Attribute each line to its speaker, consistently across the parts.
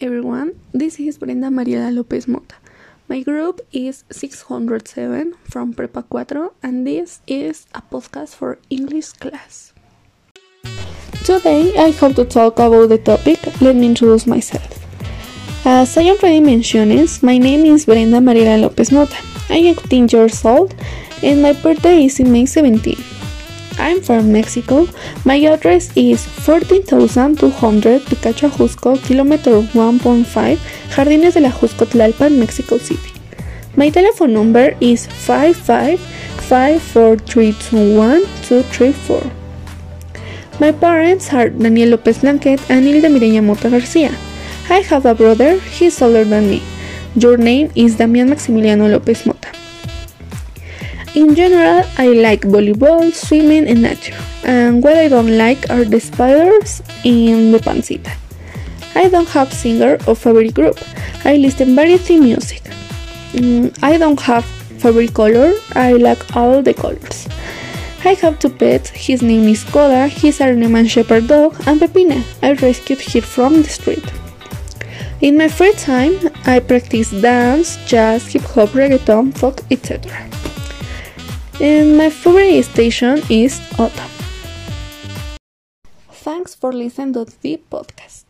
Speaker 1: everyone, this is Brenda Mariela Lopez Mota. My group is 607 from Prepa 4 and this is a podcast for English class. Today I have to talk about the topic, let me introduce myself. As I already mentioned, my name is Brenda Mariela Lopez Mota. I am 18 years old and my birthday is in May 17. I'm from Mexico. My address is 14,200 Picacho Ajusco, kilometer 1.5, Jardines de la Jusco Tlalpan, Mexico City. My telephone number is 5554321234. My parents are Daniel Lopez Blanquet and Hilda Mireña Mota Garcia. I have a brother, he's older than me. Your name is Damian Maximiliano Lopez Mota. In general, I like volleyball, swimming, and nature. And what I don't like are the spiders in the pancita. I don't have singer or favorite group. I listen variety music. Mm, I don't have favorite color. I like all the colors. I have two pets. His name is Koda. He's a German Shepherd dog, and Pepina. I rescued her from the street. In my free time, I practice dance, jazz, hip hop, reggaeton, folk, etc and my favorite station is Autumn. Thanks for listening to the podcast.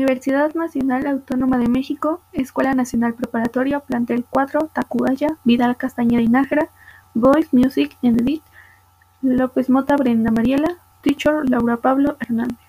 Speaker 1: Universidad Nacional Autónoma de México, Escuela Nacional Preparatoria, Plantel 4, Tacubaya, Vidal Castañeda y Nájera, Voice Music and Edit, López Mota Brenda Mariela, Teacher Laura Pablo Hernández.